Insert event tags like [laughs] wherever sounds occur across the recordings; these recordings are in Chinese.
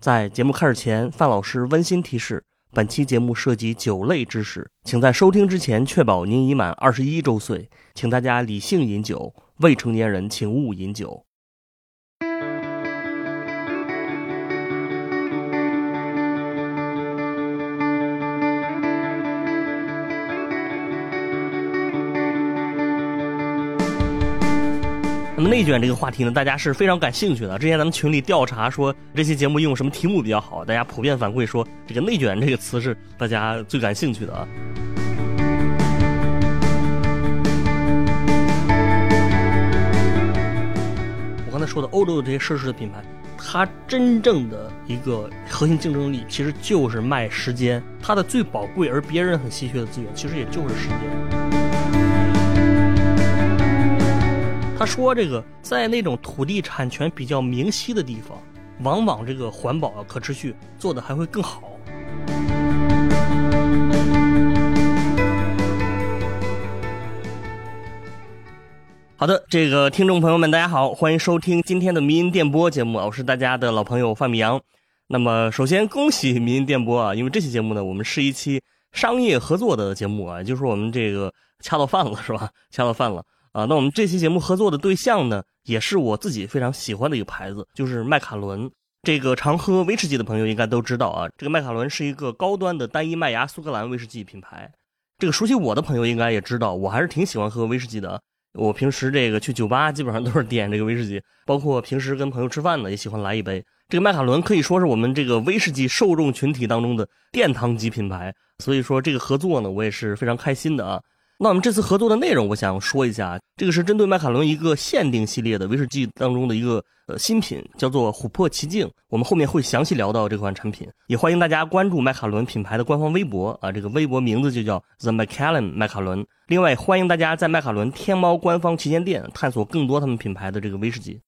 在节目开始前，范老师温馨提示：本期节目涉及酒类知识，请在收听之前确保您已满二十一周岁，请大家理性饮酒，未成年人请勿饮酒。那么内卷这个话题呢，大家是非常感兴趣的。之前咱们群里调查说，这期节目用什么题目比较好，大家普遍反馈说，这个“内卷”这个词是大家最感兴趣的啊。我刚才说的欧洲的这些奢侈的品牌，它真正的一个核心竞争力，其实就是卖时间。它的最宝贵而别人很稀缺的资源，其实也就是时间。他说：“这个在那种土地产权比较明晰的地方，往往这个环保啊、可持续做的还会更好。”好的，这个听众朋友们，大家好，欢迎收听今天的民音电波节目，我是大家的老朋友范米阳。那么，首先恭喜民音电波啊，因为这期节目呢，我们是一期商业合作的节目啊，就是我们这个恰到饭了，是吧？恰到饭了。啊，那我们这期节目合作的对象呢，也是我自己非常喜欢的一个牌子，就是麦卡伦。这个常喝威士忌的朋友应该都知道啊，这个麦卡伦是一个高端的单一麦芽苏格兰威士忌品牌。这个熟悉我的朋友应该也知道，我还是挺喜欢喝威士忌的。我平时这个去酒吧基本上都是点这个威士忌，包括平时跟朋友吃饭呢，也喜欢来一杯。这个麦卡伦可以说是我们这个威士忌受众群体当中的殿堂级品牌，所以说这个合作呢，我也是非常开心的啊。那我们这次合作的内容，我想说一下，这个是针对麦卡伦一个限定系列的威士忌当中的一个呃新品，叫做琥珀奇境。我们后面会详细聊到这款产品，也欢迎大家关注麦卡伦品牌的官方微博啊，这个微博名字就叫 The Macallan 麦卡伦。另外，欢迎大家在麦卡伦天猫官方旗舰店探索更多他们品牌的这个威士忌。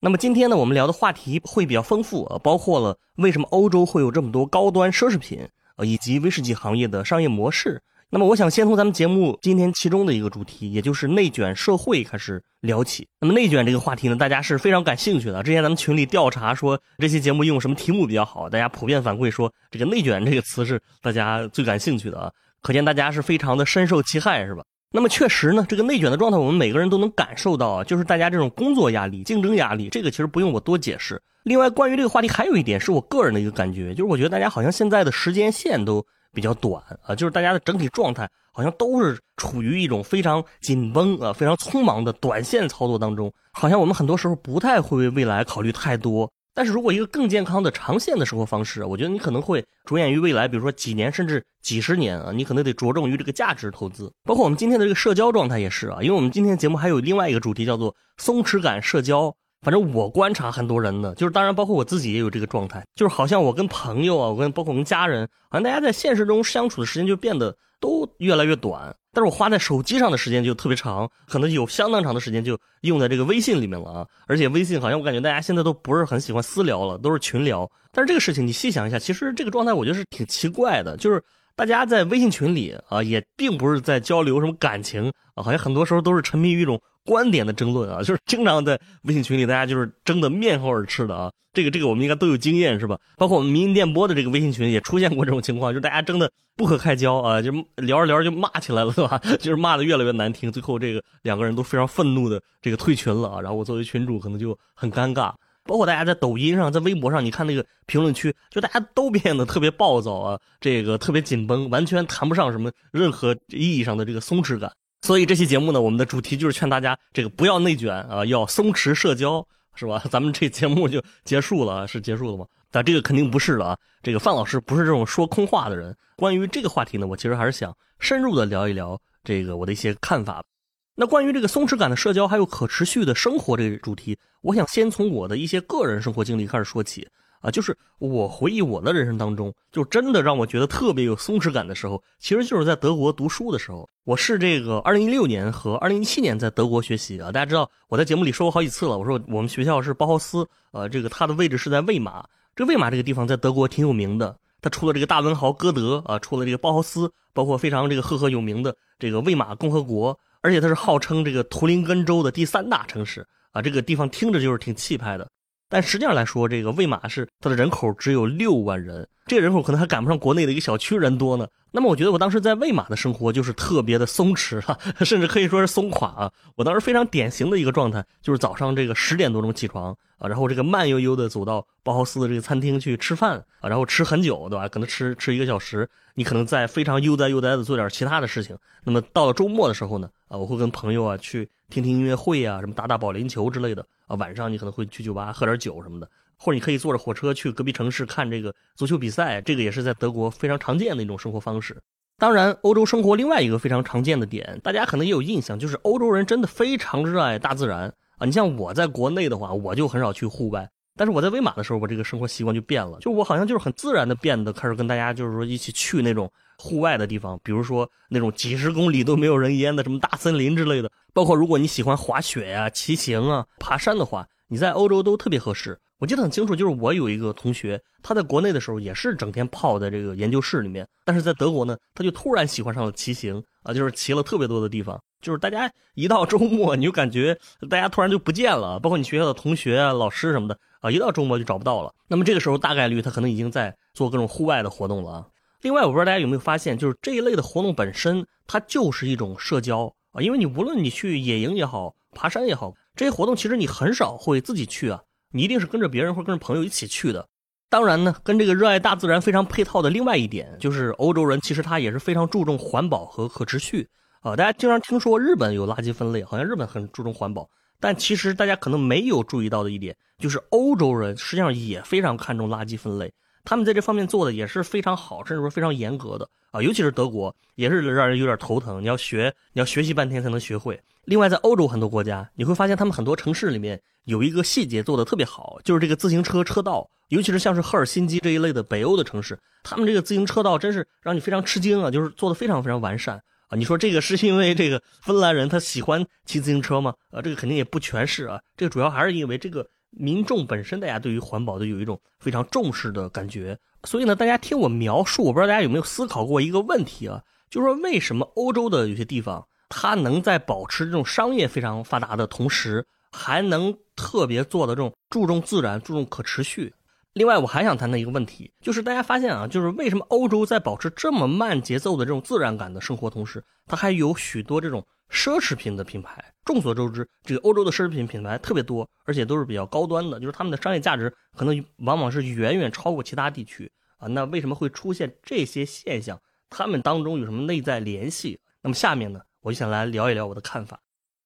那么今天呢，我们聊的话题会比较丰富啊，包括了为什么欧洲会有这么多高端奢侈品，呃，以及威士忌行业的商业模式。那么，我想先从咱们节目今天其中的一个主题，也就是内卷社会开始聊起。那么，内卷这个话题呢，大家是非常感兴趣的。之前咱们群里调查说，这期节目用什么题目比较好，大家普遍反馈说，这个“内卷”这个词是大家最感兴趣的啊。可见大家是非常的深受其害，是吧？那么，确实呢，这个内卷的状态，我们每个人都能感受到啊，就是大家这种工作压力、竞争压力，这个其实不用我多解释。另外，关于这个话题，还有一点是我个人的一个感觉，就是我觉得大家好像现在的时间线都。比较短啊，就是大家的整体状态好像都是处于一种非常紧绷啊、非常匆忙的短线操作当中，好像我们很多时候不太会为未来考虑太多。但是如果一个更健康的长线的生活方式，我觉得你可能会着眼于未来，比如说几年甚至几十年啊，你可能得着重于这个价值投资。包括我们今天的这个社交状态也是啊，因为我们今天节目还有另外一个主题叫做松弛感社交。反正我观察很多人呢，就是当然包括我自己也有这个状态，就是好像我跟朋友啊，我跟包括我们家人，好像大家在现实中相处的时间就变得都越来越短，但是我花在手机上的时间就特别长，可能有相当长的时间就用在这个微信里面了啊，而且微信好像我感觉大家现在都不是很喜欢私聊了，都是群聊。但是这个事情你细想一下，其实这个状态我觉得是挺奇怪的，就是大家在微信群里啊，也并不是在交流什么感情啊，好像很多时候都是沉迷于一种。观点的争论啊，就是经常在微信群里，大家就是争得面红耳赤的啊。这个这个我们应该都有经验是吧？包括我们民营电波的这个微信群也出现过这种情况，就是大家争得不可开交啊，就聊着聊着就骂起来了，是吧？[laughs] 就是骂的越来越难听，最后这个两个人都非常愤怒的这个退群了啊。然后我作为群主可能就很尴尬。包括大家在抖音上、在微博上，你看那个评论区，就大家都变得特别暴躁啊，这个特别紧绷，完全谈不上什么任何意义上的这个松弛感。所以这期节目呢，我们的主题就是劝大家这个不要内卷啊，要松弛社交，是吧？[laughs] 咱们这节目就结束了，是结束了吗？但这个肯定不是了啊。这个范老师不是这种说空话的人。关于这个话题呢，我其实还是想深入的聊一聊这个我的一些看法。那关于这个松弛感的社交，还有可持续的生活这个主题，我想先从我的一些个人生活经历开始说起。啊，就是我回忆我的人生当中，就真的让我觉得特别有松弛感的时候，其实就是在德国读书的时候。我是这个二零一六年和二零一七年在德国学习啊。大家知道我在节目里说过好几次了，我说我们学校是包豪斯，呃，这个它的位置是在魏玛。这魏玛这个地方在德国挺有名的，它出了这个大文豪歌德啊，出了这个包豪斯，包括非常这个赫赫有名的这个魏玛共和国，而且它是号称这个图林根州的第三大城市啊。这个地方听着就是挺气派的。但实际上来说，这个魏玛是它的人口只有六万人，这个人口可能还赶不上国内的一个小区人多呢。那么我觉得我当时在魏玛的生活就是特别的松弛哈，[laughs] 甚至可以说是松垮啊。我当时非常典型的一个状态就是早上这个十点多钟起床啊，然后这个慢悠悠的走到包豪斯的这个餐厅去吃饭啊，然后吃很久，对吧？可能吃吃一个小时，你可能在非常悠哉悠哉的做点其他的事情。那么到了周末的时候呢，啊，我会跟朋友啊去听听音乐会啊，什么打打保龄球之类的啊。晚上你可能会去酒吧喝点酒什么的，或者你可以坐着火车去隔壁城市看这个足球比赛，这个也是在德国非常常见的一种生活方式。当然，欧洲生活另外一个非常常见的点，大家可能也有印象，就是欧洲人真的非常热爱大自然啊。你像我在国内的话，我就很少去户外，但是我在威马的时候，我这个生活习惯就变了，就我好像就是很自然的变得开始跟大家就是说一起去那种户外的地方，比如说那种几十公里都没有人烟的什么大森林之类的。包括如果你喜欢滑雪呀、骑行啊、爬山的话，你在欧洲都特别合适。我记得很清楚，就是我有一个同学，他在国内的时候也是整天泡在这个研究室里面，但是在德国呢，他就突然喜欢上了骑行啊，就是骑了特别多的地方。就是大家一到周末，你就感觉大家突然就不见了，包括你学校的同学啊、老师什么的啊，一到周末就找不到了。那么这个时候大概率他可能已经在做各种户外的活动了啊。另外，我不知道大家有没有发现，就是这一类的活动本身它就是一种社交啊，因为你无论你去野营也好，爬山也好，这些活动其实你很少会自己去啊。你一定是跟着别人或跟着朋友一起去的。当然呢，跟这个热爱大自然非常配套的另外一点，就是欧洲人其实他也是非常注重环保和可持续啊。大家经常听说日本有垃圾分类，好像日本很注重环保，但其实大家可能没有注意到的一点，就是欧洲人实际上也非常看重垃圾分类，他们在这方面做的也是非常好，甚至说非常严格的啊。尤其是德国，也是让人有点头疼。你要学，你要学习半天才能学会。另外，在欧洲很多国家，你会发现他们很多城市里面有一个细节做的特别好，就是这个自行车车道，尤其是像是赫尔辛基这一类的北欧的城市，他们这个自行车道真是让你非常吃惊啊，就是做的非常非常完善啊。你说这个是因为这个芬兰人他喜欢骑自行车吗？啊，这个肯定也不全是啊，这个主要还是因为这个民众本身大家对于环保都有一种非常重视的感觉。所以呢，大家听我描述，我不知道大家有没有思考过一个问题啊，就是说为什么欧洲的有些地方。它能在保持这种商业非常发达的同时，还能特别做的这种注重自然、注重可持续。另外，我还想谈的一个问题，就是大家发现啊，就是为什么欧洲在保持这么慢节奏的这种自然感的生活同时，它还有许多这种奢侈品的品牌。众所周知，这个欧洲的奢侈品品牌特别多，而且都是比较高端的，就是他们的商业价值可能往往是远远超过其他地区啊。那为什么会出现这些现象？他们当中有什么内在联系？那么下面呢？我就想来聊一聊我的看法。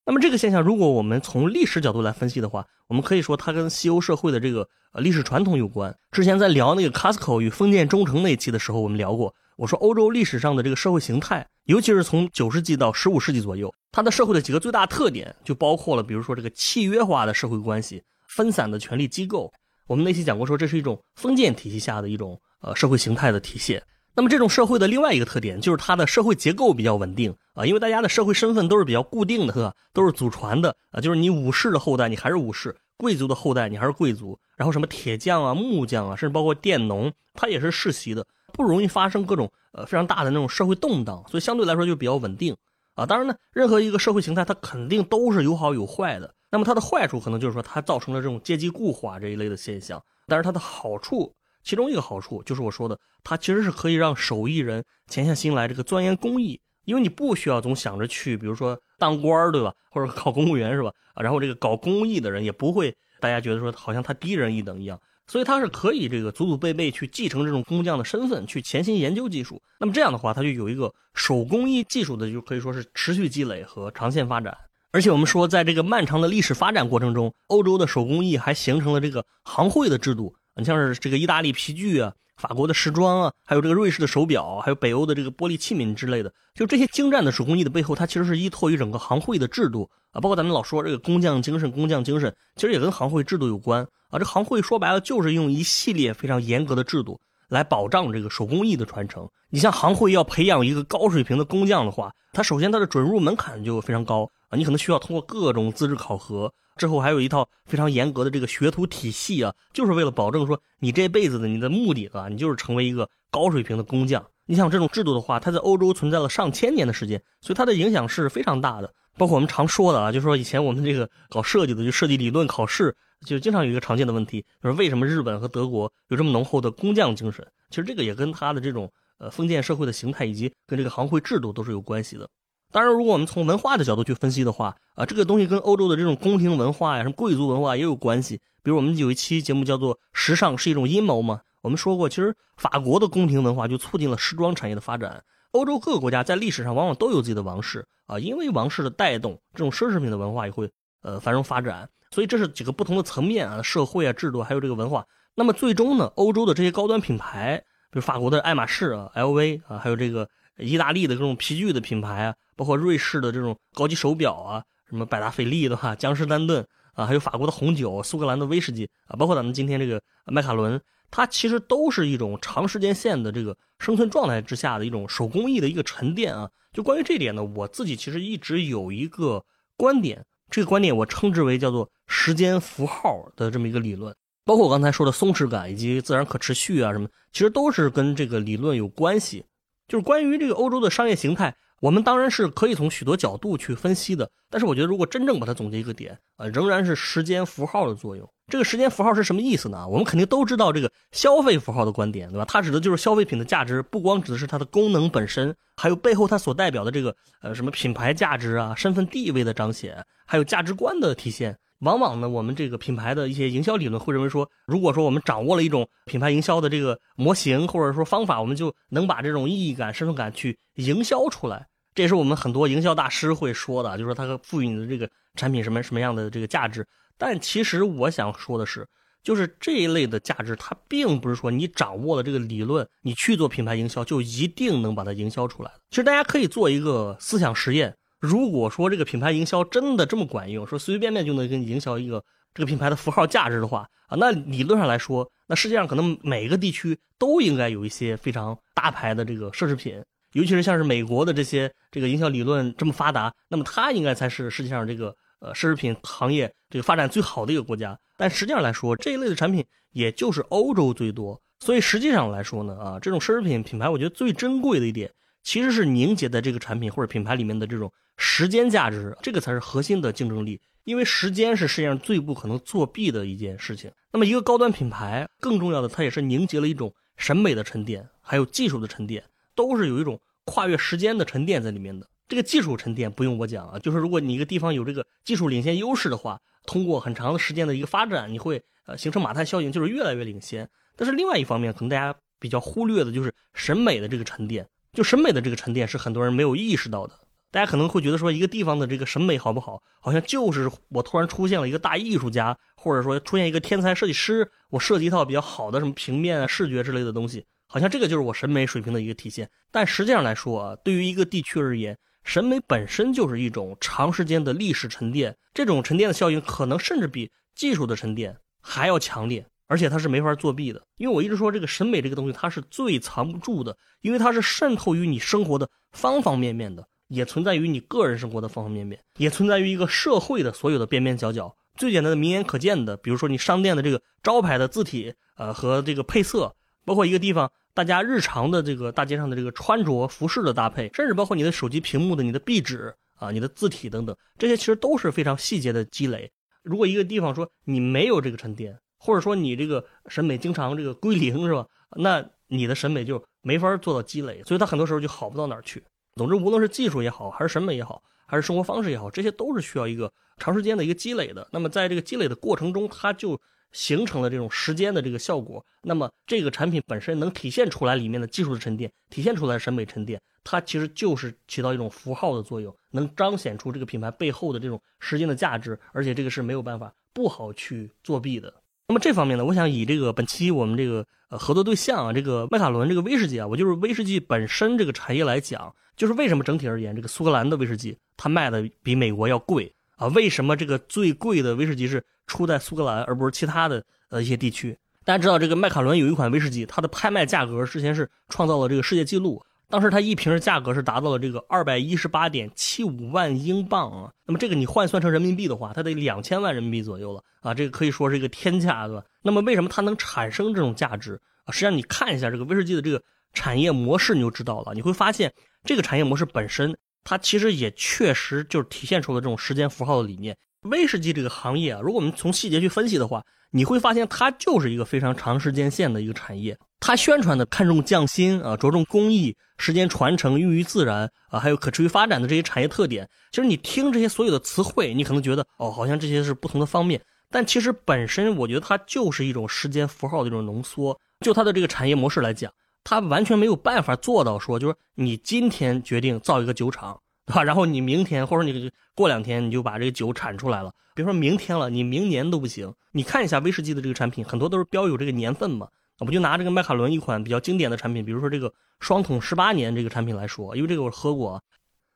那么这个现象，如果我们从历史角度来分析的话，我们可以说它跟西欧社会的这个呃历史传统有关。之前在聊那个 Costco 与封建忠诚那一期的时候，我们聊过，我说欧洲历史上的这个社会形态，尤其是从九世纪到十五世纪左右，它的社会的几个最大特点就包括了，比如说这个契约化的社会关系、分散的权力机构。我们那期讲过，说这是一种封建体系下的一种呃社会形态的体现。那么这种社会的另外一个特点就是它的社会结构比较稳定啊，因为大家的社会身份都是比较固定的，是吧？都是祖传的啊，就是你武士的后代，你还是武士；贵族的后代，你还是贵族。然后什么铁匠啊、木匠啊，甚至包括佃农，他也是世袭的，不容易发生各种呃非常大的那种社会动荡，所以相对来说就比较稳定啊。当然呢，任何一个社会形态它肯定都是有好有坏的。那么它的坏处可能就是说它造成了这种阶级固化这一类的现象，但是它的好处。其中一个好处就是我说的，它其实是可以让手艺人潜下心来这个钻研工艺，因为你不需要总想着去，比如说当官儿，对吧？或者考公务员是吧？啊，然后这个搞工艺的人也不会大家觉得说好像他低人一等一样，所以他是可以这个祖祖辈辈去继承这种工匠的身份，去潜心研究技术。那么这样的话，他就有一个手工艺技术的，就可以说是持续积累和长线发展。而且我们说，在这个漫长的历史发展过程中，欧洲的手工艺还形成了这个行会的制度。你像是这个意大利皮具啊，法国的时装啊，还有这个瑞士的手表，还有北欧的这个玻璃器皿之类的，就这些精湛的手工艺的背后，它其实是依托于整个行会的制度啊。包括咱们老说这个工匠精神，工匠精神其实也跟行会制度有关啊。这行会说白了就是用一系列非常严格的制度来保障这个手工艺的传承。你像行会要培养一个高水平的工匠的话，它首先它的准入门槛就非常高啊，你可能需要通过各种资质考核。之后还有一套非常严格的这个学徒体系啊，就是为了保证说你这辈子的你的目的啊，你就是成为一个高水平的工匠。你想这种制度的话，它在欧洲存在了上千年的时间，所以它的影响是非常大的。包括我们常说的啊，就是说以前我们这个搞设计的，就设计理论考试就经常有一个常见的问题，就是为什么日本和德国有这么浓厚的工匠精神？其实这个也跟他的这种呃封建社会的形态以及跟这个行会制度都是有关系的。当然，如果我们从文化的角度去分析的话，啊，这个东西跟欧洲的这种宫廷文化呀、什么贵族文化也有关系。比如我们有一期节目叫做《时尚是一种阴谋》嘛，我们说过，其实法国的宫廷文化就促进了时装产业的发展。欧洲各个国家在历史上往往都有自己的王室啊，因为王室的带动，这种奢侈品的文化也会呃繁荣发展。所以这是几个不同的层面啊，社会啊、制度还有这个文化。那么最终呢，欧洲的这些高端品牌，比如法国的爱马仕啊、LV 啊，还有这个意大利的这种皮具的品牌啊，包括瑞士的这种高级手表啊，什么百达翡丽的话、江诗丹顿啊，还有法国的红酒、苏格兰的威士忌啊，包括咱们今天这个麦卡伦。它其实都是一种长时间线的这个生存状态之下的一种手工艺的一个沉淀啊。就关于这点呢，我自己其实一直有一个观点，这个观点我称之为叫做时间符号的这么一个理论。包括我刚才说的松弛感以及自然可持续啊什么，其实都是跟这个理论有关系。就是关于这个欧洲的商业形态。我们当然是可以从许多角度去分析的，但是我觉得如果真正把它总结一个点，呃，仍然是时间符号的作用。这个时间符号是什么意思呢？我们肯定都知道这个消费符号的观点，对吧？它指的就是消费品的价值，不光指的是它的功能本身，还有背后它所代表的这个呃什么品牌价值啊、身份地位的彰显，还有价值观的体现。往往呢，我们这个品牌的一些营销理论会认为说，如果说我们掌握了一种品牌营销的这个模型或者说方法，我们就能把这种意义感、身份感去营销出来。这也是我们很多营销大师会说的，就是说它赋予你的这个产品什么什么样的这个价值。但其实我想说的是，就是这一类的价值，它并不是说你掌握了这个理论，你去做品牌营销就一定能把它营销出来其实大家可以做一个思想实验。如果说这个品牌营销真的这么管用，说随随便便就能给你营销一个这个品牌的符号价值的话啊，那理论上来说，那世界上可能每个地区都应该有一些非常大牌的这个奢侈品，尤其是像是美国的这些这个营销理论这么发达，那么它应该才是世界上这个呃奢侈品行业这个发展最好的一个国家。但实际上来说，这一类的产品也就是欧洲最多。所以实际上来说呢，啊，这种奢侈品品牌，我觉得最珍贵的一点。其实是凝结在这个产品或者品牌里面的这种时间价值，这个才是核心的竞争力。因为时间是世界上最不可能作弊的一件事情。那么一个高端品牌，更重要的，它也是凝结了一种审美的沉淀，还有技术的沉淀，都是有一种跨越时间的沉淀在里面的。这个技术沉淀不用我讲啊，就是如果你一个地方有这个技术领先优势的话，通过很长的时间的一个发展，你会呃形成马太效应，就是越来越领先。但是另外一方面，可能大家比较忽略的就是审美的这个沉淀。就审美的这个沉淀是很多人没有意识到的。大家可能会觉得说，一个地方的这个审美好不好，好像就是我突然出现了一个大艺术家，或者说出现一个天才设计师，我设计一套比较好的什么平面啊、视觉之类的东西，好像这个就是我审美水平的一个体现。但实际上来说啊，对于一个地区而言，审美本身就是一种长时间的历史沉淀，这种沉淀的效应可能甚至比技术的沉淀还要强烈。而且它是没法作弊的，因为我一直说这个审美这个东西它是最藏不住的，因为它是渗透于你生活的方方面面的，也存在于你个人生活的方方面面，也存在于一个社会的所有的边边角角。最简单的、明眼可见的，比如说你商店的这个招牌的字体，呃，和这个配色，包括一个地方大家日常的这个大街上的这个穿着服饰的搭配，甚至包括你的手机屏幕的你的壁纸啊、你的字体等等，这些其实都是非常细节的积累。如果一个地方说你没有这个沉淀，或者说你这个审美经常这个归零是吧？那你的审美就没法做到积累，所以它很多时候就好不到哪儿去。总之，无论是技术也好，还是审美也好，还是生活方式也好，这些都是需要一个长时间的一个积累的。那么在这个积累的过程中，它就形成了这种时间的这个效果。那么这个产品本身能体现出来里面的技术的沉淀，体现出来审美沉淀，它其实就是起到一种符号的作用，能彰显出这个品牌背后的这种时间的价值，而且这个是没有办法不好去作弊的。那么这方面呢，我想以这个本期我们这个呃合作对象啊，这个麦卡伦这个威士忌啊，我就是威士忌本身这个产业来讲，就是为什么整体而言，这个苏格兰的威士忌它卖的比美国要贵啊？为什么这个最贵的威士忌是出在苏格兰，而不是其他的呃一些地区？大家知道这个麦卡伦有一款威士忌，它的拍卖价格之前是创造了这个世界纪录。当时它一瓶的价格是达到了这个二百一十八点七五万英镑啊，那么这个你换算成人民币的话，它得两千万人民币左右了啊，这个可以说是一个天价，对吧？那么为什么它能产生这种价值啊？实际上你看一下这个威士忌的这个产业模式，你就知道了。你会发现这个产业模式本身，它其实也确实就是体现出了这种时间符号的理念。威士忌这个行业啊，如果我们从细节去分析的话，你会发现它就是一个非常长时间线的一个产业。它宣传的看重匠心啊，着重工艺、时间传承、孕育自然啊，还有可持续发展的这些产业特点。其实你听这些所有的词汇，你可能觉得哦，好像这些是不同的方面，但其实本身我觉得它就是一种时间符号的这种浓缩。就它的这个产业模式来讲，它完全没有办法做到说，就是你今天决定造一个酒厂，对吧？然后你明天或者你过两天你就把这个酒产出来了。比如说明天了，你明年都不行。你看一下威士忌的这个产品，很多都是标有这个年份嘛。我们就拿这个麦卡伦一款比较经典的产品，比如说这个双桶十八年这个产品来说，因为这个我喝过。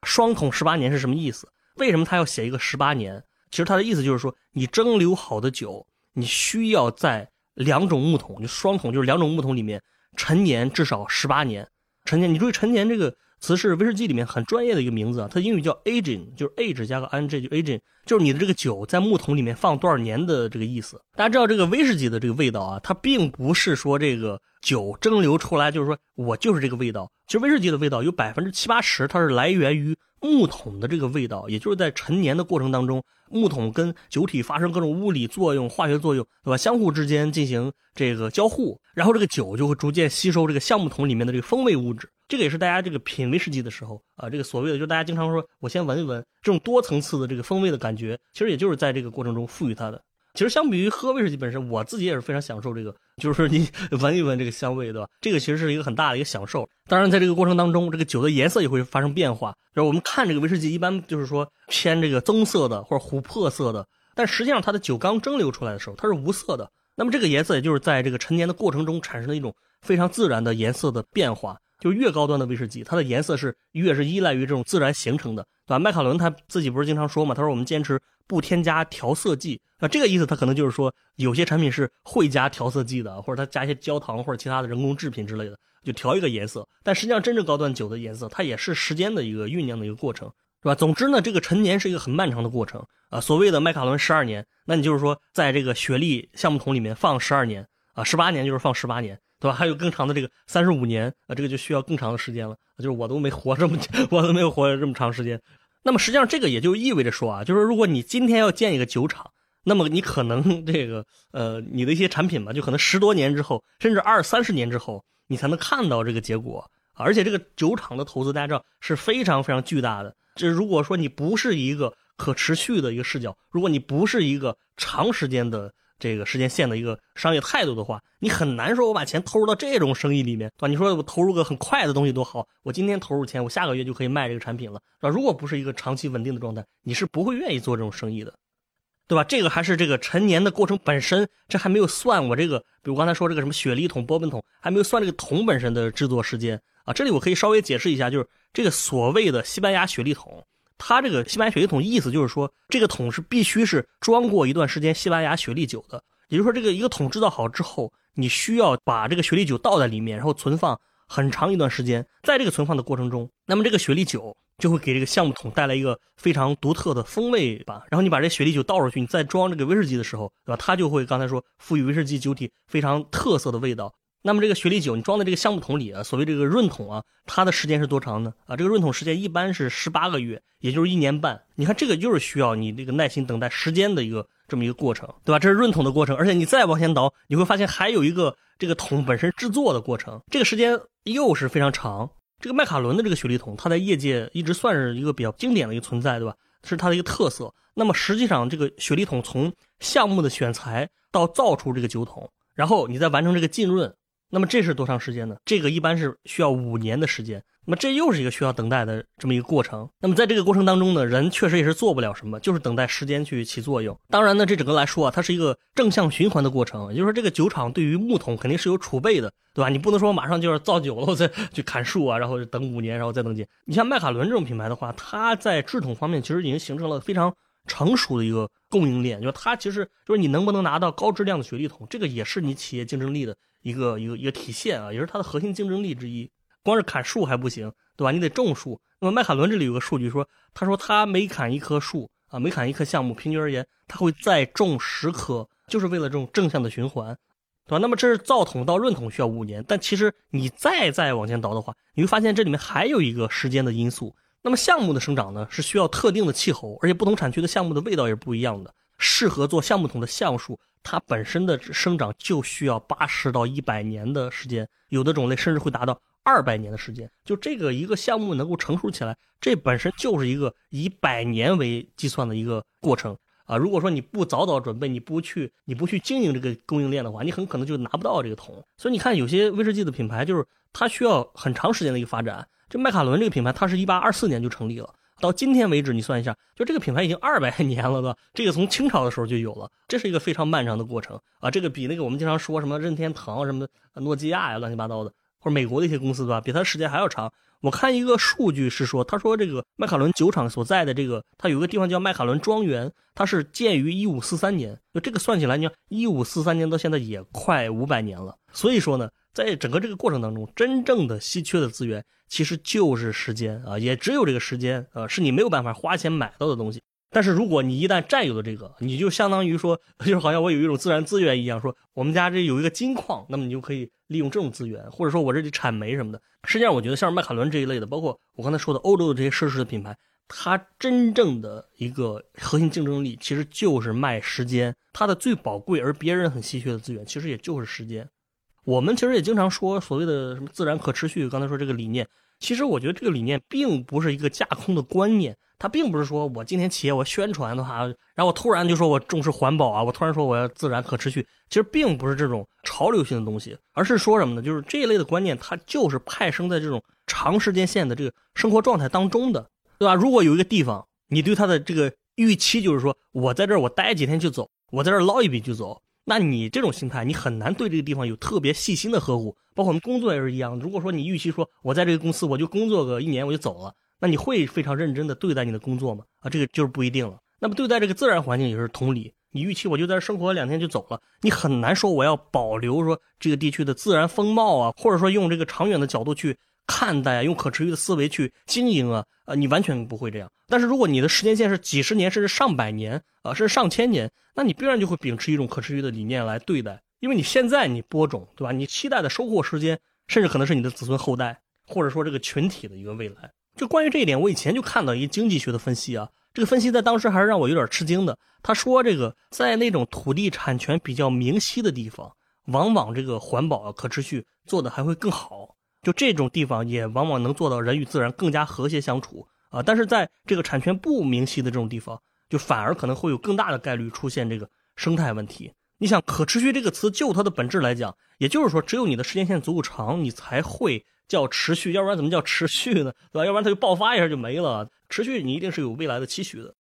双桶十八年是什么意思？为什么他要写一个十八年？其实他的意思就是说，你蒸馏好的酒，你需要在两种木桶，就双桶就是两种木桶里面陈年至少十八年。陈年，你注意陈年这个。词是威士忌里面很专业的一个名字啊，它英语叫 aging，就是 age 加个 ing 就 aging，就是你的这个酒在木桶里面放多少年的这个意思。大家知道这个威士忌的这个味道啊，它并不是说这个酒蒸馏出来就是说我就是这个味道。其实威士忌的味道有百分之七八十它是来源于木桶的这个味道，也就是在陈年的过程当中，木桶跟酒体发生各种物理作用、化学作用，对吧？相互之间进行这个交互，然后这个酒就会逐渐吸收这个橡木桶里面的这个风味物质。这个也是大家这个品威士忌的时候啊，这个所谓的就大家经常说，我先闻一闻这种多层次的这个风味的感觉，其实也就是在这个过程中赋予它的。其实相比于喝威士忌本身，我自己也是非常享受这个，就是你 [laughs] 闻一闻这个香味，对吧？这个其实是一个很大的一个享受。当然，在这个过程当中，这个酒的颜色也会发生变化。就是我们看这个威士忌，一般就是说偏这个棕色的或者琥珀色的，但实际上它的酒刚蒸馏出来的时候，它是无色的。那么这个颜色也就是在这个陈年的过程中产生的一种非常自然的颜色的变化。就越高端的威士忌，它的颜色是越是依赖于这种自然形成的，对吧？麦卡伦他自己不是经常说嘛，他说我们坚持不添加调色剂，那这个意思他可能就是说有些产品是会加调色剂的，或者他加一些焦糖或者其他的人工制品之类的，就调一个颜色。但实际上真正高端酒的颜色，它也是时间的一个酝酿的一个过程，是吧？总之呢，这个陈年是一个很漫长的过程啊。所谓的麦卡伦十二年，那你就是说在这个雪莉橡木桶里面放十二年啊，十八年就是放十八年。对吧？还有更长的这个三十五年啊，这个就需要更长的时间了。就是我都没活这么，[laughs] 我都没有活这么长时间。那么实际上这个也就意味着说啊，就是如果你今天要建一个酒厂，那么你可能 [laughs] 这个呃，你的一些产品吧，就可能十多年之后，甚至二三十年之后，你才能看到这个结果。而且这个酒厂的投资，大家知道是非常非常巨大的。这如果说你不是一个可持续的一个视角，如果你不是一个长时间的。这个时间线的一个商业态度的话，你很难说我把钱投入到这种生意里面，对吧？你说我投入个很快的东西多好，我今天投入钱，我下个月就可以卖这个产品了，是吧？如果不是一个长期稳定的状态，你是不会愿意做这种生意的，对吧？这个还是这个陈年的过程本身，这还没有算我这个，比如刚才说这个什么雪梨桶、波本桶，还没有算这个桶本身的制作时间啊。这里我可以稍微解释一下，就是这个所谓的西班牙雪梨桶。它这个西班牙雪莉桶意思就是说，这个桶是必须是装过一段时间西班牙雪莉酒的。也就是说，这个一个桶制造好之后，你需要把这个雪莉酒倒在里面，然后存放很长一段时间。在这个存放的过程中，那么这个雪莉酒就会给这个橡木桶带来一个非常独特的风味吧。然后你把这雪莉酒倒出去，你再装这个威士忌的时候，对吧？它就会刚才说赋予威士忌酒体非常特色的味道。那么这个雪莉酒你装在这个橡木桶里啊，所谓这个润桶啊，它的时间是多长呢？啊，这个润桶时间一般是十八个月，也就是一年半。你看这个就是需要你这个耐心等待时间的一个这么一个过程，对吧？这是润桶的过程，而且你再往前倒，你会发现还有一个这个桶本身制作的过程，这个时间又是非常长。这个麦卡伦的这个雪莉桶，它在业界一直算是一个比较经典的一个存在，对吧？是它的一个特色。那么实际上，这个雪莉桶从橡木的选材到造出这个酒桶，然后你再完成这个浸润。那么这是多长时间呢？这个一般是需要五年的时间。那么这又是一个需要等待的这么一个过程。那么在这个过程当中呢，人确实也是做不了什么，就是等待时间去起作用。当然呢，这整个来说啊，它是一个正向循环的过程。也就是说，这个酒厂对于木桶肯定是有储备的，对吧？你不能说马上就要造酒了，我再去砍树啊，然后等五年，然后再等几。你像麦卡伦这种品牌的话，它在制桶方面其实已经形成了非常成熟的一个供应链。就是它其实就是你能不能拿到高质量的雪莉桶，这个也是你企业竞争力的。一个一个一个体现啊，也是它的核心竞争力之一。光是砍树还不行，对吧？你得种树。那么麦卡伦这里有个数据说，他说他每砍一棵树啊，每砍一棵橡木，平均而言他会再种十棵，就是为了这种正向的循环，对吧？那么这是造桶到润桶需要五年，但其实你再再往前倒的话，你会发现这里面还有一个时间的因素，那么项目的生长呢，是需要特定的气候，而且不同产区的项目的味道也是不一样的。适合做橡木桶的橡树，它本身的生长就需要八十到一百年的时间，有的种类甚至会达到二百年的时间。就这个一个橡木能够成熟起来，这本身就是一个以百年为计算的一个过程啊。如果说你不早早准备，你不去你不去经营这个供应链的话，你很可能就拿不到这个桶。所以你看，有些威士忌的品牌就是它需要很长时间的一个发展。这麦卡伦这个品牌，它是一八二四年就成立了，到今天为止，你算一下，就这个品牌已经二百年了，对吧？这个从清朝的时候就有了，这是一个非常漫长的过程啊。这个比那个我们经常说什么任天堂什么诺基亚呀，乱七八糟的，或者美国的一些公司，对吧？比它时间还要长。我看一个数据是说，他说这个麦卡伦酒厂所在的这个，它有个地方叫麦卡伦庄园，它是建于一五四三年，就这个算起来，你看一五四三年到现在也快五百年了。所以说呢。在整个这个过程当中，真正的稀缺的资源其实就是时间啊，也只有这个时间啊，是你没有办法花钱买到的东西。但是如果你一旦占有了这个，你就相当于说，[laughs] 就好像我有一种自然资源一样，说我们家这有一个金矿，那么你就可以利用这种资源，或者说我这里产煤什么的。实际上，我觉得像麦卡伦这一类的，包括我刚才说的欧洲的这些奢侈的品牌，它真正的一个核心竞争力其实就是卖时间，它的最宝贵而别人很稀缺的资源，其实也就是时间。我们其实也经常说所谓的什么自然可持续，刚才说这个理念，其实我觉得这个理念并不是一个架空的观念，它并不是说我今天企业我宣传的话，然后我突然就说我重视环保啊，我突然说我要自然可持续，其实并不是这种潮流性的东西，而是说什么呢？就是这一类的观念，它就是派生在这种长时间线的这个生活状态当中的，对吧？如果有一个地方，你对它的这个预期就是说我在这儿我待几天就走，我在这儿捞一笔就走。那你这种心态，你很难对这个地方有特别细心的呵护。包括我们工作也是一样。如果说你预期说我在这个公司我就工作个一年我就走了，那你会非常认真的对待你的工作吗？啊，这个就是不一定了。那么对待这个自然环境也是同理。你预期我就在这生活两天就走了，你很难说我要保留说这个地区的自然风貌啊，或者说用这个长远的角度去。看待啊，用可持续的思维去经营啊，呃，你完全不会这样。但是如果你的时间线是几十年，甚至上百年，啊，甚至上千年，那你必然就会秉持一种可持续的理念来对待。因为你现在你播种，对吧？你期待的收获时间，甚至可能是你的子孙后代，或者说这个群体的一个未来。就关于这一点，我以前就看到一经济学的分析啊，这个分析在当时还是让我有点吃惊的。他说，这个在那种土地产权比较明晰的地方，往往这个环保啊、可持续做的还会更好。就这种地方也往往能做到人与自然更加和谐相处啊，但是在这个产权不明晰的这种地方，就反而可能会有更大的概率出现这个生态问题。你想，可持续这个词就它的本质来讲，也就是说，只有你的时间线足够长，你才会叫持续，要不然怎么叫持续呢？对吧？要不然它就爆发一下就没了。持续你一定是有未来的期许的。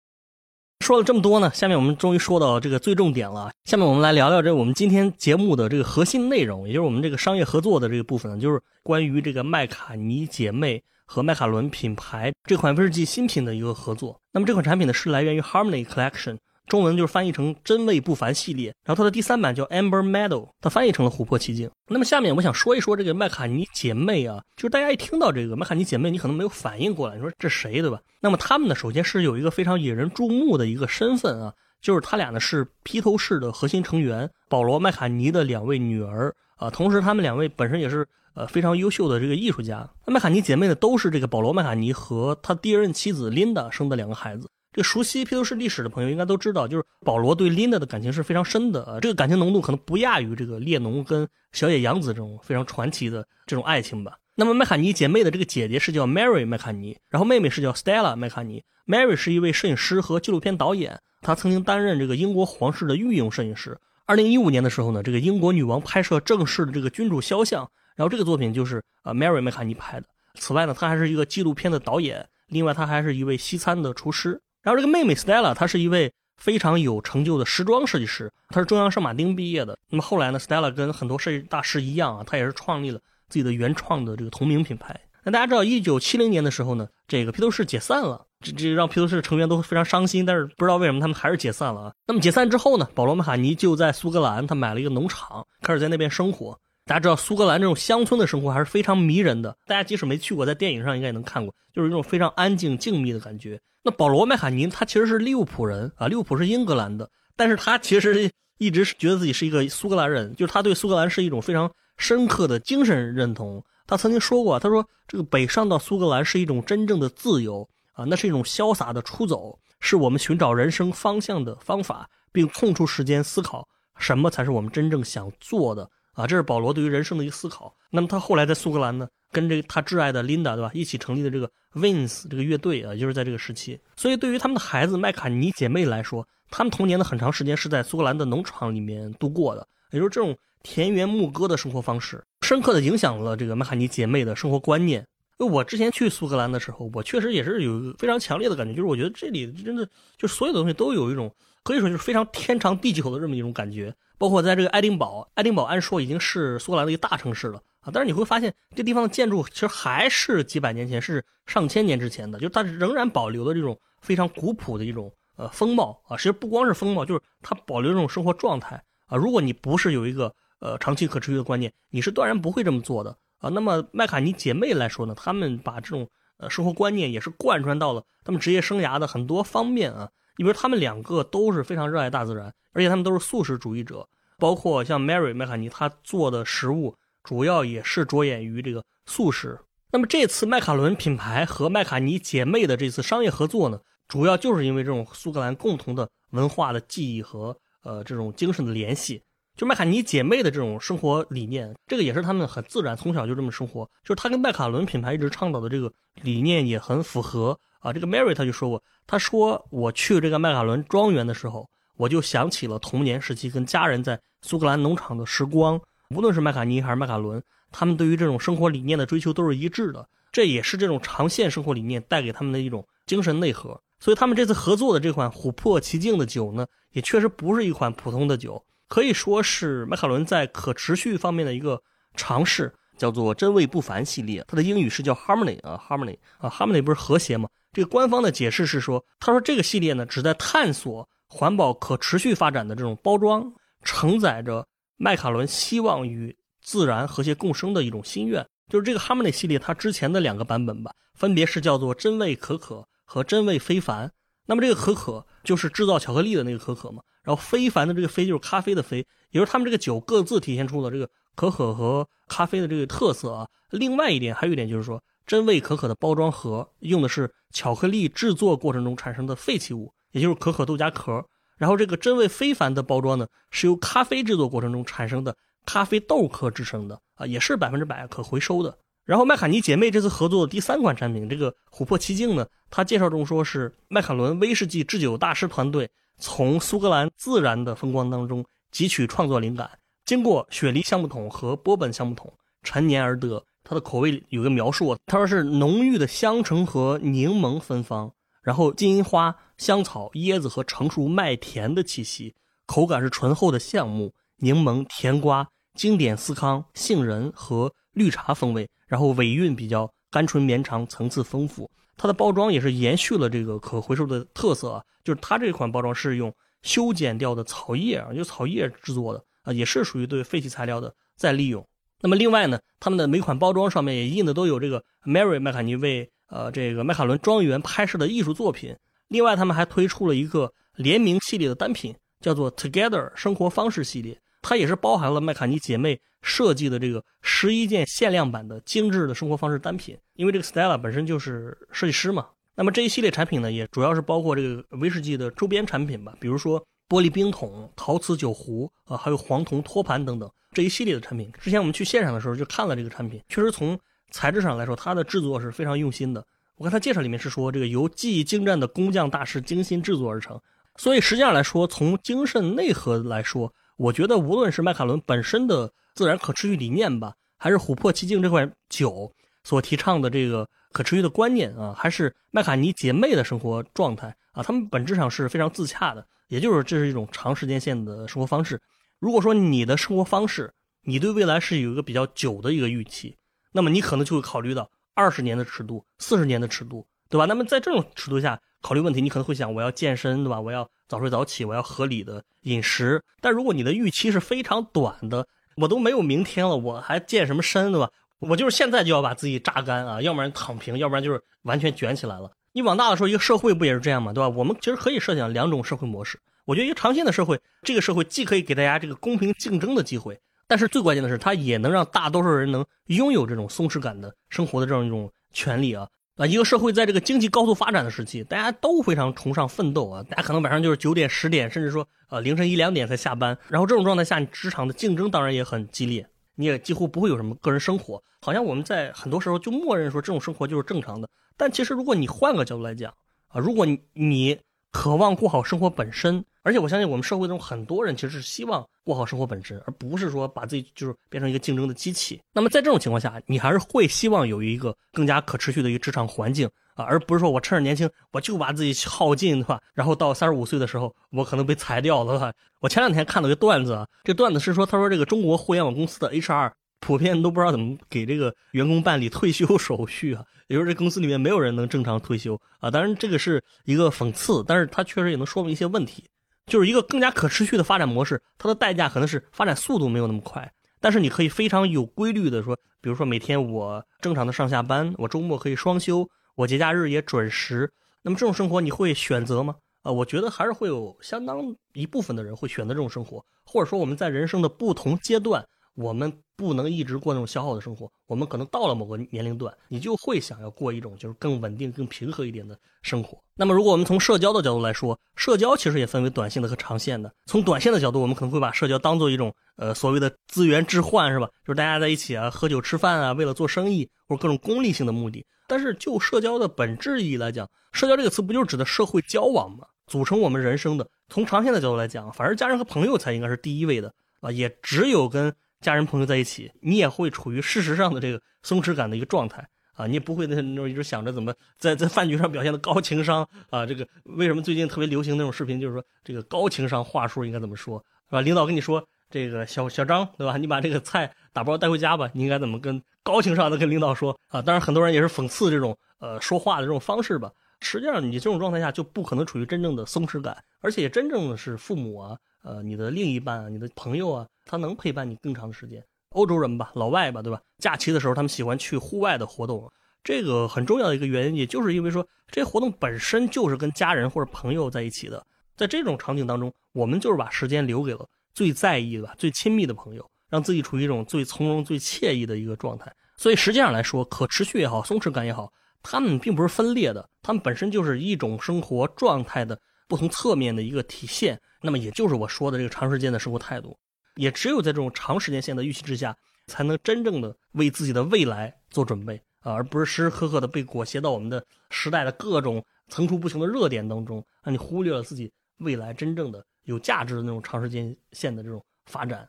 说了这么多呢，下面我们终于说到这个最重点了。下面我们来聊聊这我们今天节目的这个核心内容，也就是我们这个商业合作的这个部分，就是关于这个麦卡尼姐妹和麦卡伦品牌这款威士忌新品的一个合作。那么这款产品呢是来源于 Harmony Collection。中文就是翻译成“真味不凡”系列，然后它的第三版叫 Amber Meadow，它翻译成了琥珀奇境。那么下面我想说一说这个麦卡尼姐妹啊，就是大家一听到这个麦卡尼姐妹，你可能没有反应过来，你说这谁对吧？那么他们呢，首先是有一个非常引人注目的一个身份啊，就是他俩呢是披头士的核心成员保罗麦卡尼的两位女儿啊，同时他们两位本身也是呃非常优秀的这个艺术家。那麦卡尼姐妹呢，都是这个保罗麦卡尼和他第一任妻子琳达生的两个孩子。这熟悉披头士历史的朋友应该都知道，就是保罗对琳达的感情是非常深的，这个感情浓度可能不亚于这个列侬跟小野洋子这种非常传奇的这种爱情吧。那么麦卡尼姐妹的这个姐姐是叫 Mary 麦卡尼，然后妹妹是叫 Stella 麦卡尼。Mary 是一位摄影师和纪录片导演，她曾经担任这个英国皇室的御用摄影师。二零一五年的时候呢，这个英国女王拍摄正式的这个君主肖像，然后这个作品就是啊 Mary 麦卡尼拍的。此外呢，她还是一个纪录片的导演，另外她还是一位西餐的厨师。然后这个妹妹 Stella，她是一位非常有成就的时装设计师，她是中央圣马丁毕业的。那么后来呢，Stella 跟很多设计大师一样啊，她也是创立了自己的原创的这个同名品牌。那大家知道，一九七零年的时候呢，这个披头士解散了，这这让披头士成员都非常伤心。但是不知道为什么他们还是解散了啊。那么解散之后呢，保罗·麦卡尼就在苏格兰，他买了一个农场，开始在那边生活。大家知道苏格兰这种乡村的生活还是非常迷人的，大家即使没去过，在电影上应该也能看过，就是一种非常安静静谧的感觉。那保罗麦卡尼他其实是利物浦人啊，利物浦是英格兰的，但是他其实一直是觉得自己是一个苏格兰人，就是他对苏格兰是一种非常深刻的精神认同。他曾经说过，他说这个北上到苏格兰是一种真正的自由啊，那是一种潇洒的出走，是我们寻找人生方向的方法，并空出时间思考什么才是我们真正想做的啊。这是保罗对于人生的一个思考。那么他后来在苏格兰呢，跟这个他挚爱的琳达，对吧，一起成立的这个 Wins 这个乐队啊，就是在这个时期。所以对于他们的孩子麦卡尼姐妹来说，他们童年的很长时间是在苏格兰的农场里面度过的，也就是这种田园牧歌的生活方式，深刻的影响了这个麦卡尼姐妹的生活观念。我之前去苏格兰的时候，我确实也是有非常强烈的感觉，就是我觉得这里真的就所有的东西都有一种可以说就是非常天长地久的这么一种感觉。包括在这个爱丁堡，爱丁堡按说已经是苏格兰的一个大城市了啊，但是你会发现这地方的建筑其实还是几百年前，是上千年之前的，就是它仍然保留的这种非常古朴的一种。呃，风貌啊，其实不光是风貌，就是它保留这种生活状态啊。如果你不是有一个呃长期可持续的观念，你是断然不会这么做的啊。那么麦卡尼姐妹来说呢，她们把这种呃生活观念也是贯穿到了她们职业生涯的很多方面啊。你比如他们两个都是非常热爱大自然，而且他们都是素食主义者，包括像 Mary 麦卡尼，她做的食物主要也是着眼于这个素食。那么这次麦卡伦品牌和麦卡尼姐妹的这次商业合作呢？主要就是因为这种苏格兰共同的文化的记忆和呃这种精神的联系，就麦卡尼姐妹的这种生活理念，这个也是他们很自然从小就这么生活，就是他跟麦卡伦品牌一直倡导的这个理念也很符合啊。这个 Mary 他就说过，他说我去这个麦卡伦庄园的时候，我就想起了童年时期跟家人在苏格兰农场的时光，无论是麦卡尼还是麦卡伦，他们对于这种生活理念的追求都是一致的，这也是这种长线生活理念带给他们的一种精神内核。所以他们这次合作的这款琥珀奇境的酒呢，也确实不是一款普通的酒，可以说是麦卡伦在可持续方面的一个尝试，叫做真味不凡系列。它的英语是叫 Harmony 啊，Harmony 啊，Harmony 不是和谐吗？这个官方的解释是说，他说这个系列呢，旨在探索环保可持续发展的这种包装，承载着麦卡伦希望与自然和谐共生的一种心愿。就是这个 Harmony 系列，它之前的两个版本吧，分别是叫做真味可可。和真味非凡，那么这个可可就是制造巧克力的那个可可嘛，然后非凡的这个非就是咖啡的非，也就是他们这个酒各自体现出了这个可可和咖啡的这个特色啊。另外一点还有一点就是说，真味可可的包装盒用的是巧克力制作过程中产生的废弃物，也就是可可豆荚壳，然后这个真味非凡的包装呢是由咖啡制作过程中产生的咖啡豆壳制成的啊，也是百分之百可回收的。然后麦卡尼姐妹这次合作的第三款产品，这个琥珀奇境呢，它介绍中说是麦卡伦威士忌制酒大师团队从苏格兰自然的风光当中汲取创作灵感，经过雪梨橡木桶和波本橡木桶陈年而得。它的口味有个描述，他说是浓郁的香橙和柠檬芬芳，然后金银花、香草、椰子和成熟麦田的气息，口感是醇厚的橡木、柠檬、甜瓜、经典司康、杏仁和绿茶风味。然后尾韵比较甘醇绵长，层次丰富。它的包装也是延续了这个可回收的特色啊，就是它这款包装是用修剪掉的草叶啊，就草叶制作的啊，也是属于对废弃材料的再利用。那么另外呢，他们的每款包装上面也印的都有这个 Mary 麦卡尼为呃这个麦卡伦庄园拍摄的艺术作品。另外，他们还推出了一个联名系列的单品，叫做 Together 生活方式系列。它也是包含了麦卡尼姐妹设计的这个十一件限量版的精致的生活方式单品，因为这个 Stella 本身就是设计师嘛。那么这一系列产品呢，也主要是包括这个威士忌的周边产品吧，比如说玻璃冰桶、陶瓷酒壶啊，还有黄铜托盘等等这一系列的产品。之前我们去现场的时候就看了这个产品，确实从材质上来说，它的制作是非常用心的。我看它介绍里面是说，这个由技艺精湛的工匠大师精心制作而成，所以实际上来说，从精神内核来说。我觉得，无论是麦卡伦本身的自然可持续理念吧，还是琥珀奇境这款酒所提倡的这个可持续的观念啊，还是麦卡尼姐妹的生活状态啊，他们本质上是非常自洽的。也就是这是一种长时间线的生活方式。如果说你的生活方式，你对未来是有一个比较久的一个预期，那么你可能就会考虑到二十年的尺度、四十年的尺度，对吧？那么在这种尺度下考虑问题，你可能会想，我要健身，对吧？我要。早睡早起，我要合理的饮食。但如果你的预期是非常短的，我都没有明天了，我还健什么身，对吧？我就是现在就要把自己榨干啊，要不然躺平，要不然就是完全卷起来了。你往大了说，一个社会不也是这样吗？对吧？我们其实可以设想两种社会模式。我觉得一个长线的社会，这个社会既可以给大家这个公平竞争的机会但是最关键的是，它也能让大多数人能拥有这种松弛感的生活的这样一种权利啊啊！一个社会在这个经济高速发展的时期，大家都非常崇尚奋斗啊，大家可能晚上就是九点、十点，甚至说呃凌晨一两点才下班。然后这种状态下，你职场的竞争当然也很激烈，你也几乎不会有什么个人生活。好像我们在很多时候就默认说这种生活就是正常的。但其实如果你换个角度来讲啊，如果你渴望过好生活本身。而且我相信，我们社会中很多人其实是希望过好生活本身，而不是说把自己就是变成一个竞争的机器。那么在这种情况下，你还是会希望有一个更加可持续的一个职场环境啊，而不是说我趁着年轻我就把自己耗尽，的话？然后到三十五岁的时候，我可能被裁掉了，我前两天看到一个段子啊，这段子是说，他说这个中国互联网公司的 HR 普遍都不知道怎么给这个员工办理退休手续啊，[laughs] 也就是这公司里面没有人能正常退休啊。当然这个是一个讽刺，但是它确实也能说明一些问题。就是一个更加可持续的发展模式，它的代价可能是发展速度没有那么快，但是你可以非常有规律的说，比如说每天我正常的上下班，我周末可以双休，我节假日也准时。那么这种生活你会选择吗？啊，我觉得还是会有相当一部分的人会选择这种生活，或者说我们在人生的不同阶段。我们不能一直过那种消耗的生活，我们可能到了某个年龄段，你就会想要过一种就是更稳定、更平和一点的生活。那么，如果我们从社交的角度来说，社交其实也分为短线的和长线的。从短线的角度，我们可能会把社交当做一种呃所谓的资源置换，是吧？就是大家在一起啊，喝酒吃饭啊，为了做生意或者各种功利性的目的。但是就社交的本质意义来讲，社交这个词不就是指的社会交往吗？组成我们人生的。从长线的角度来讲，反而家人和朋友才应该是第一位的啊，也只有跟。家人朋友在一起，你也会处于事实上的这个松弛感的一个状态啊，你也不会那那种一直想着怎么在 [laughs] 在饭局上表现的高情商啊。这个为什么最近特别流行那种视频，就是说这个高情商话术应该怎么说，是吧？领导跟你说这个小小张，对吧？你把这个菜打包带回家吧，你应该怎么跟高情商的跟领导说啊？当然，很多人也是讽刺这种呃说话的这种方式吧。实际上，你这种状态下就不可能处于真正的松弛感，而且真正的是父母啊。呃，你的另一半啊，你的朋友啊，他能陪伴你更长的时间。欧洲人吧，老外吧，对吧？假期的时候，他们喜欢去户外的活动，这个很重要的一个原因，也就是因为说，这活动本身就是跟家人或者朋友在一起的。在这种场景当中，我们就是把时间留给了最在意的、最亲密的朋友，让自己处于一种最从容、最惬意的一个状态。所以，实际上来说，可持续也好，松弛感也好，他们并不是分裂的，他们本身就是一种生活状态的不同侧面的一个体现。那么也就是我说的这个长时间的生活态度，也只有在这种长时间线的预期之下，才能真正的为自己的未来做准备啊，而不是时时刻刻的被裹挟到我们的时代的各种层出不穷的热点当中，让你忽略了自己未来真正的有价值的那种长时间线的这种发展。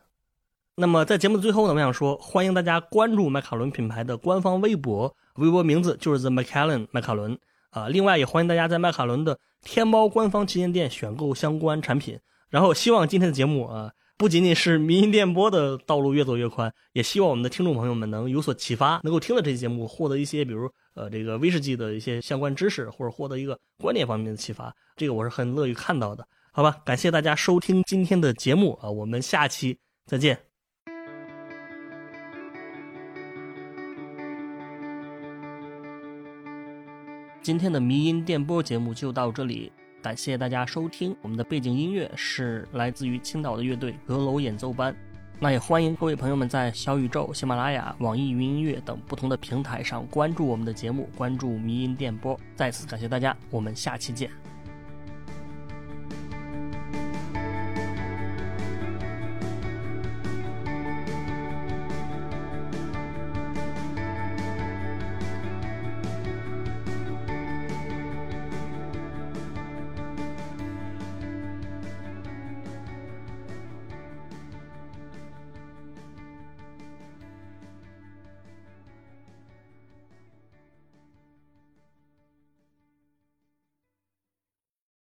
那么在节目的最后呢，我想说，欢迎大家关注麦卡伦品牌的官方微博，微博名字就是 The Macallan 麦卡伦。啊，另外也欢迎大家在麦卡伦的天猫官方旗舰店选购相关产品。然后希望今天的节目啊，不仅仅是民营电波的道路越走越宽，也希望我们的听众朋友们能有所启发，能够听了这期节目获得一些，比如呃这个威士忌的一些相关知识，或者获得一个观念方面的启发。这个我是很乐于看到的。好吧，感谢大家收听今天的节目啊，我们下期再见。今天的迷音电波节目就到这里，感谢大家收听。我们的背景音乐是来自于青岛的乐队阁楼演奏班。那也欢迎各位朋友们在小宇宙、喜马拉雅、网易云音乐等不同的平台上关注我们的节目，关注迷音电波。再次感谢大家，我们下期见。